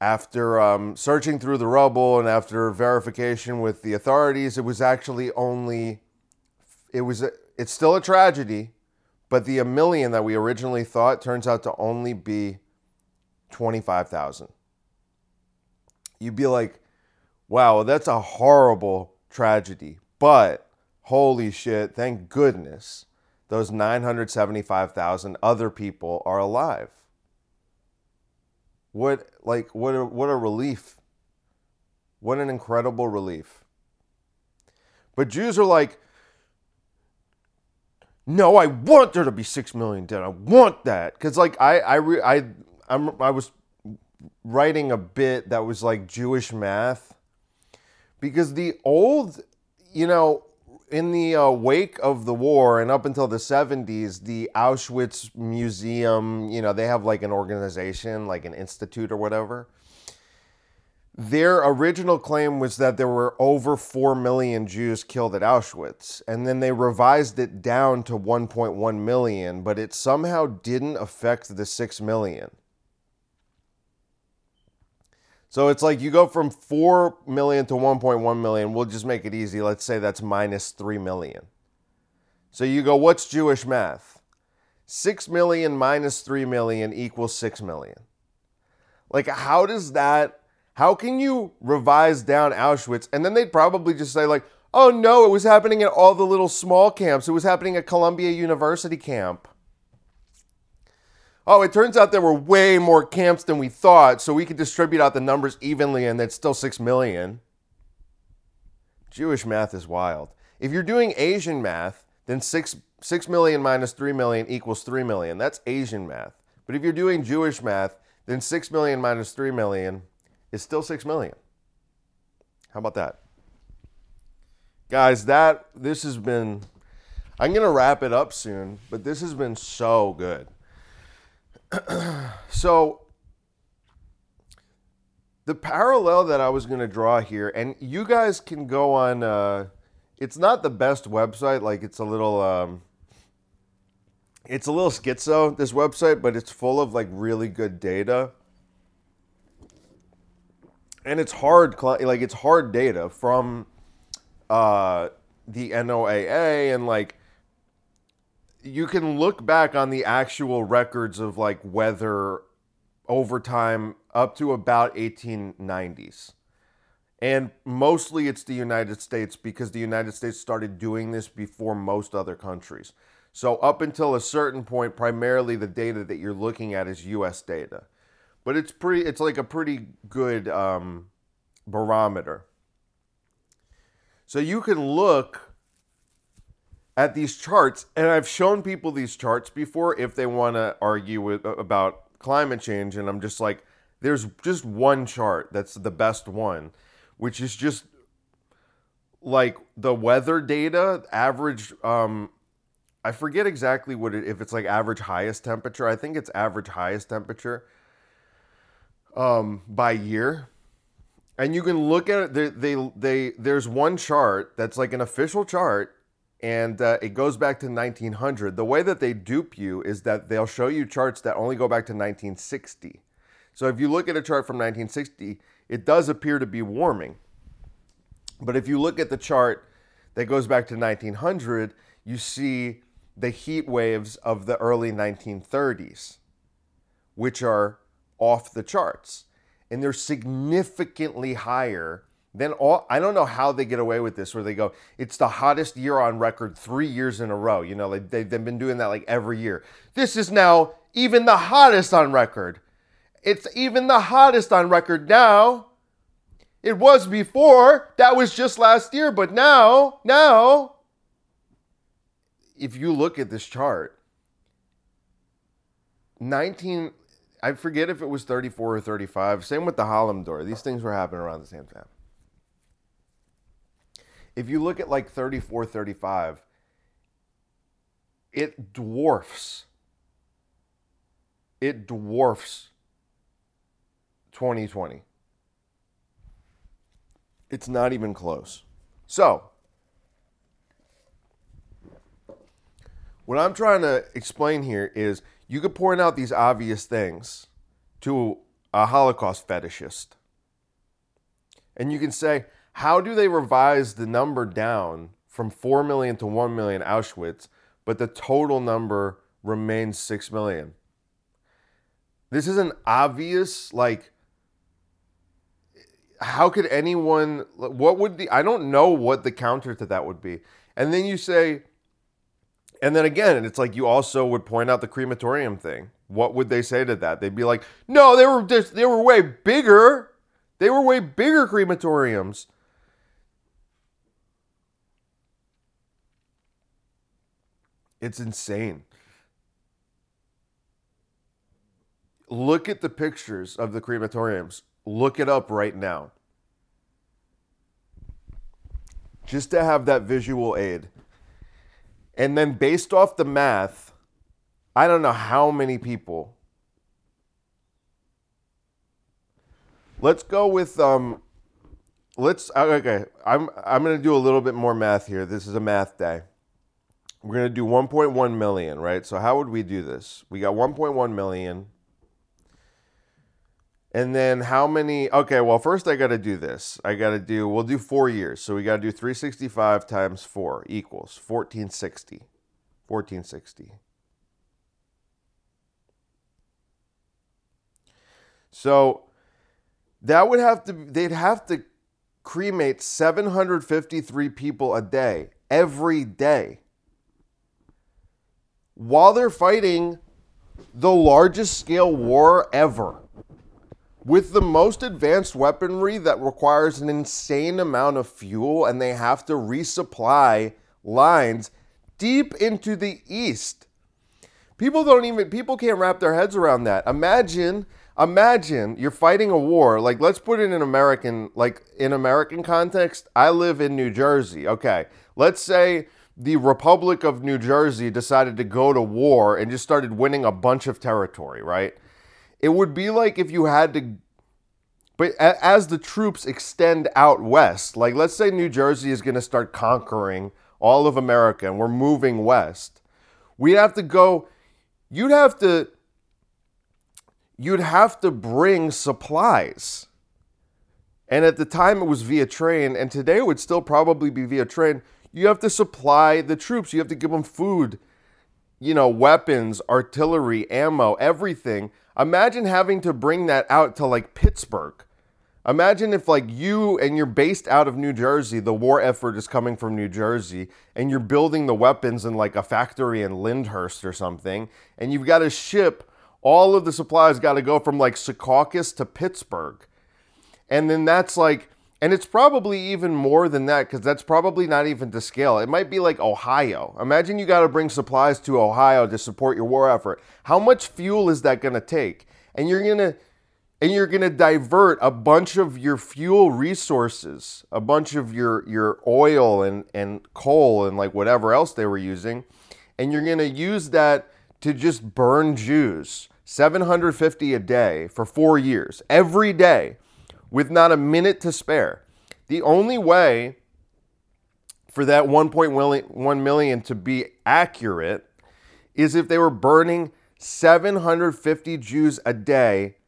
S1: after um, searching through the rubble and after verification with the authorities, it was actually only, it was, a, it's still a tragedy but the a million that we originally thought turns out to only be 25,000. You'd be like, wow, that's a horrible tragedy. But holy shit, thank goodness those 975,000 other people are alive. What like what a, what a relief. What an incredible relief. But Jews are like, no, I want there to be six million dead. I want that because like I I re, I I'm, I was writing a bit that was like Jewish math because the old you know in the uh, wake of the war and up until the 70s the auschwitz museum you know they have like an organization like an institute or whatever their original claim was that there were over 4 million Jews killed at Auschwitz, and then they revised it down to 1.1 million, but it somehow didn't affect the 6 million. So it's like you go from 4 million to 1.1 million. We'll just make it easy. Let's say that's minus 3 million. So you go, what's Jewish math? 6 million minus 3 million equals 6 million. Like, how does that how can you revise down Auschwitz? And then they'd probably just say, like, oh no, it was happening at all the little small camps. It was happening at Columbia University camp. Oh, it turns out there were way more camps than we thought, so we could distribute out the numbers evenly and that's still 6 million. Jewish math is wild. If you're doing Asian math, then 6, 6 million minus 3 million equals 3 million. That's Asian math. But if you're doing Jewish math, then 6 million minus 3 million is still 6 million. How about that? Guys, that this has been I'm going to wrap it up soon, but this has been so good. so the parallel that I was going to draw here, and you guys can go on. Uh, it's not the best website. Like it's a little, um, it's a little schizo. This website, but it's full of like really good data and it's hard like it's hard data from uh, the NOAA and like you can look back on the actual records of like weather over time up to about 1890s. And mostly it's the United States because the United States started doing this before most other countries. So up until a certain point primarily the data that you're looking at is US data but it's pretty. It's like a pretty good um, barometer. So you can look at these charts, and I've shown people these charts before if they want to argue with, about climate change, and I'm just like, there's just one chart that's the best one, which is just like the weather data, average. Um, I forget exactly what it if it's like average highest temperature. I think it's average highest temperature um, by year, and you can look at it. They, they, they there's one chart that's like an official chart, and uh, it goes back to 1900. The way that they dupe you is that they'll show you charts that only go back to 1960. So if you look at a chart from 1960, it does appear to be warming. But if you look at the chart that goes back to 1900, you see the heat waves of the early 1930s, which are off the charts. And they're significantly higher than all. I don't know how they get away with this, where they go, it's the hottest year on record three years in a row. You know, they, they've been doing that like every year. This is now even the hottest on record. It's even the hottest on record now. It was before. That was just last year. But now, now, if you look at this chart, 19 I forget if it was 34 or 35. Same with the Holodomor. These things were happening around the same time. If you look at like 34, 35, it dwarfs. It dwarfs 2020. It's not even close. So, what I'm trying to explain here is you could point out these obvious things to a Holocaust fetishist. And you can say, how do they revise the number down from 4 million to 1 million Auschwitz, but the total number remains 6 million? This is an obvious, like, how could anyone, what would the, I don't know what the counter to that would be. And then you say, and then again, it's like you also would point out the crematorium thing. What would they say to that? They'd be like, "No, they were just they were way bigger. They were way bigger crematoriums." It's insane. Look at the pictures of the crematoriums. Look it up right now. Just to have that visual aid. And then based off the math, I don't know how many people. Let's go with um. Let's okay. I'm I'm gonna do a little bit more math here. This is a math day. We're gonna do 1.1 million, right? So how would we do this? We got 1.1 million. And then how many? Okay, well, first I got to do this. I got to do, we'll do four years. So we got to do 365 times four equals 1460. 1460. So that would have to, they'd have to cremate 753 people a day, every day, while they're fighting the largest scale war ever with the most advanced weaponry that requires an insane amount of fuel and they have to resupply lines deep into the east. People don't even people can't wrap their heads around that. Imagine imagine you're fighting a war like let's put it in American like in American context. I live in New Jersey. Okay. Let's say the Republic of New Jersey decided to go to war and just started winning a bunch of territory, right? It would be like if you had to but as the troops extend out west, like let's say New Jersey is going to start conquering all of America and we're moving west, we'd have to go, you'd have to, you'd have to bring supplies. And at the time it was via train, and today it would still probably be via train. You have to supply the troops, you have to give them food, you know, weapons, artillery, ammo, everything. Imagine having to bring that out to like Pittsburgh. Imagine if like you and you're based out of New Jersey, the war effort is coming from New Jersey, and you're building the weapons in like a factory in Lyndhurst or something, and you've got to ship all of the supplies got to go from like Secaucus to Pittsburgh. And then that's like and it's probably even more than that because that's probably not even to scale. It might be like Ohio. Imagine you got to bring supplies to Ohio to support your war effort. How much fuel is that going to take? And you're going to and you're going to divert a bunch of your fuel resources, a bunch of your your oil and and coal and like whatever else they were using, and you're going to use that to just burn Jews. 750 a day for 4 years every day with not a minute to spare. The only way for that 1.1 million to be accurate is if they were burning 750 Jews a day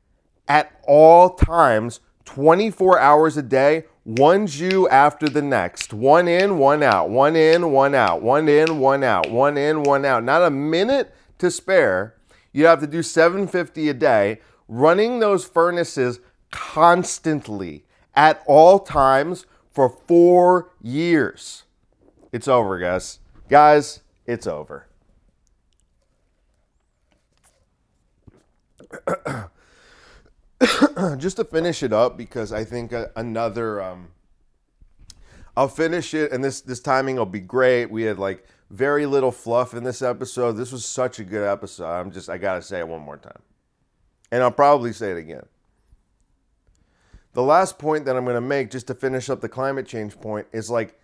S1: at all times, 24 hours a day, one Jew after the next. One in, one out, one in, one out, one in, one out, one in, one out. Not a minute to spare. You have to do 750 a day, running those furnaces constantly at all times for four years. It's over, guys. Guys, it's over. Just to finish it up, because I think another, um, I'll finish it, and this this timing will be great. We had like very little fluff in this episode. This was such a good episode. I'm just, I gotta say it one more time, and I'll probably say it again. The last point that I'm going to make, just to finish up the climate change point, is like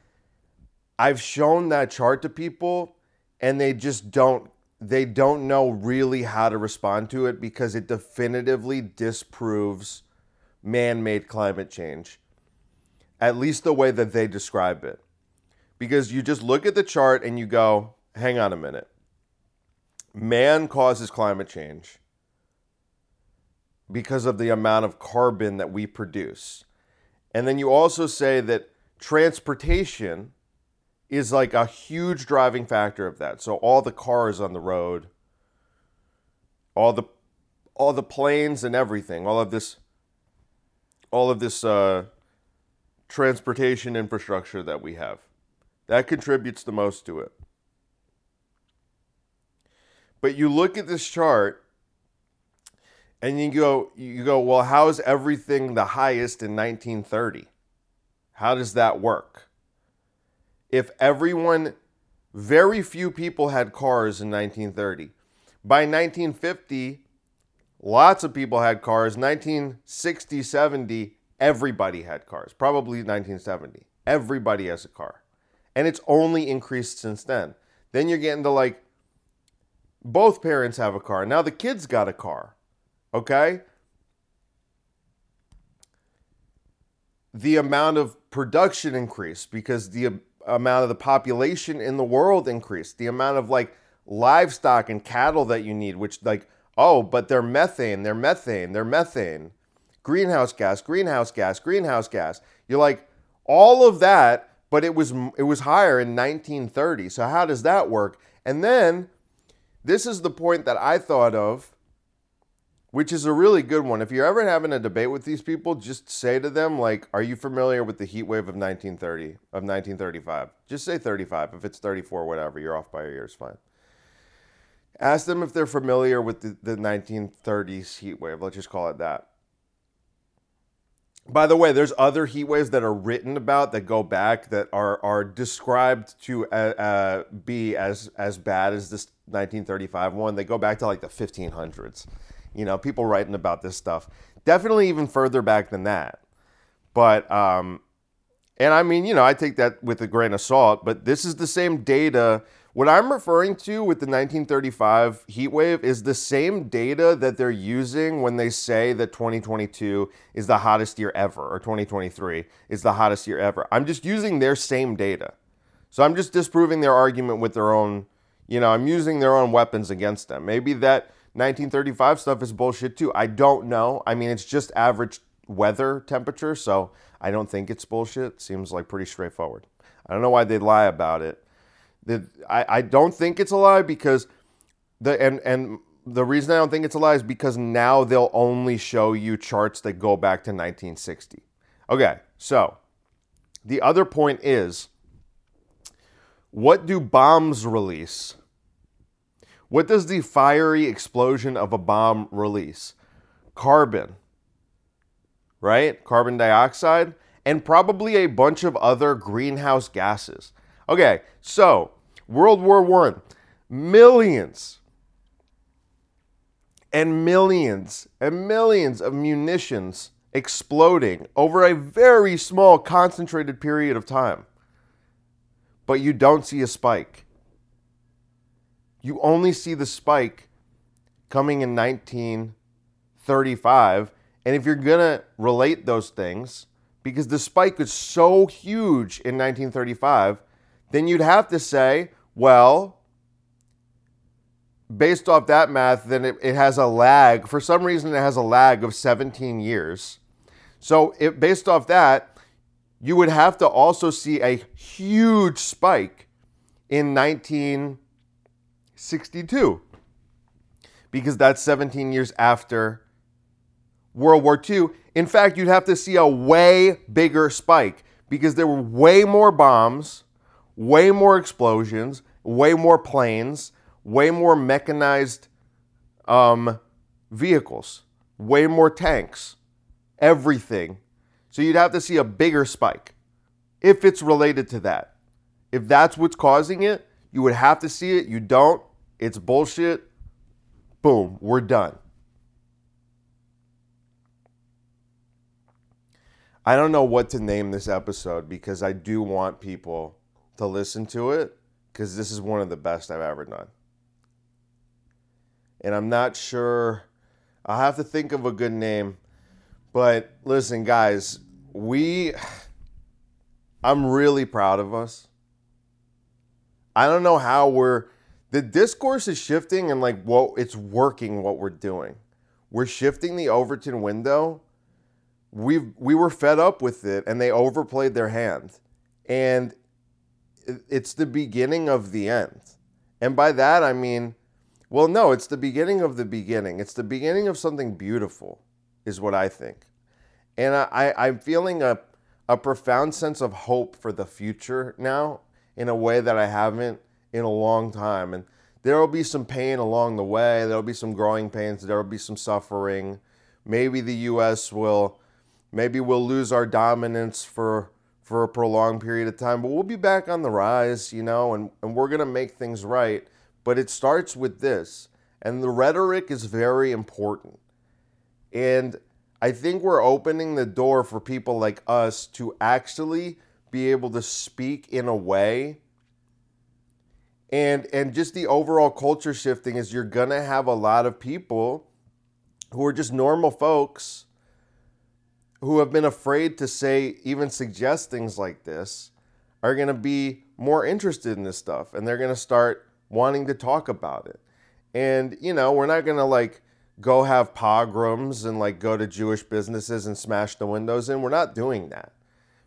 S1: I've shown that chart to people and they just don't they don't know really how to respond to it because it definitively disproves man-made climate change at least the way that they describe it. Because you just look at the chart and you go hang on a minute. Man causes climate change because of the amount of carbon that we produce. And then you also say that transportation is like a huge driving factor of that. So all the cars on the road, all the all the planes and everything, all of this all of this uh, transportation infrastructure that we have. That contributes the most to it. But you look at this chart and you go you go well how is everything the highest in 1930 how does that work? If everyone very few people had cars in 1930 by 1950 lots of people had cars. 1960 70 everybody had cars. Probably 1970 everybody has a car. And it's only increased since then. Then you're getting to like both parents have a car. Now the kids got a car Okay? the amount of production increased because the amount of the population in the world increased. The amount of like livestock and cattle that you need, which like, oh, but they're methane, they're methane, they're methane. Greenhouse gas, greenhouse gas, greenhouse gas. You're like, all of that, but it was it was higher in 1930. So how does that work? And then this is the point that I thought of which is a really good one. If you're ever having a debate with these people, just say to them like, "Are you familiar with the heat wave of 1930 of 1935?" Just say 35. If it's 34, whatever, you're off by a year. It's fine. Ask them if they're familiar with the, the 1930s heat wave. Let's just call it that. By the way, there's other heat waves that are written about that go back that are are described to uh, uh, be as as bad as this 1935 one. They go back to like the 1500s. You know, people writing about this stuff. Definitely even further back than that. But, um, and I mean, you know, I take that with a grain of salt, but this is the same data. What I'm referring to with the 1935 heat wave is the same data that they're using when they say that 2022 is the hottest year ever or 2023 is the hottest year ever. I'm just using their same data. So I'm just disproving their argument with their own, you know, I'm using their own weapons against them. Maybe that 1935 stuff is bullshit too. I don't know. I mean, it's just average weather temperature, so I don't think it's bullshit. Seems like pretty straightforward. I don't know why they lie about it. The, I, I don't think it's a lie because the and and the reason I don't think it's a lie is because now they'll only show you charts that go back to 1960. Okay, so the other point is what do bombs release? What does the fiery explosion of a bomb release? Carbon, right? Carbon dioxide, and probably a bunch of other greenhouse gases. Okay, so World War I, millions and millions and millions of munitions exploding over a very small concentrated period of time. But you don't see a spike you only see the spike coming in 1935. And if you're going to relate those things, because the spike is so huge in 1935, then you'd have to say, well, based off that math, then it, it has a lag. For some reason, it has a lag of 17 years. So, it, based off that, you would have to also see a huge spike in 19. 62 because that's 17 years after World War II. In fact, you'd have to see a way bigger spike because there were way more bombs, way more explosions, way more planes, way more mechanized um, vehicles, way more tanks, everything. So you'd have to see a bigger spike if it's related to that. If that's what's causing it, you would have to see it. You don't. It's bullshit. Boom, we're done. I don't know what to name this episode because I do want people to listen to it because this is one of the best I've ever done. And I'm not sure, I'll have to think of a good name. But listen, guys, we, I'm really proud of us. I don't know how we're the discourse is shifting and like what it's working what we're doing. We're shifting the Overton window. We we were fed up with it and they overplayed their hand. And it's the beginning of the end. And by that I mean well no, it's the beginning of the beginning. It's the beginning of something beautiful is what I think. And I, I I'm feeling a a profound sense of hope for the future now in a way that I haven't in a long time. And there will be some pain along the way. There will be some growing pains. There will be some suffering. Maybe the U.S. will, maybe we'll lose our dominance for for a prolonged period of time, but we'll be back on the rise, you know, and, and we're gonna make things right. But it starts with this, and the rhetoric is very important. And I think we're opening the door for people like us to actually be able to speak in a way and and just the overall culture shifting is you're gonna have a lot of people who are just normal folks who have been afraid to say, even suggest things like this, are to be more interested in this stuff and they're to start wanting to talk about it. And, you know, we're not to like go have pogroms and like go to Jewish businesses and smash the windows in. We're not doing that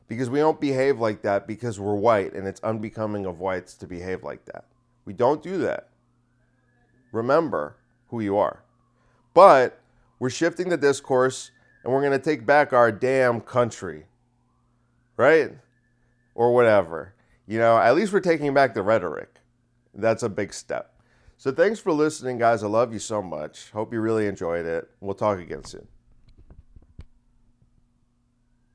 S1: because we don't behave like that because we're white and it's unbecoming of whites to behave like that. We don't do that. Remember who you are. But we're shifting the discourse and we're going to take back our damn country. Right? Or whatever. You know, at least we're taking back the rhetoric. That's a big step. So thanks for listening, guys. I love you so much. Hope you really enjoyed it. We'll talk again soon.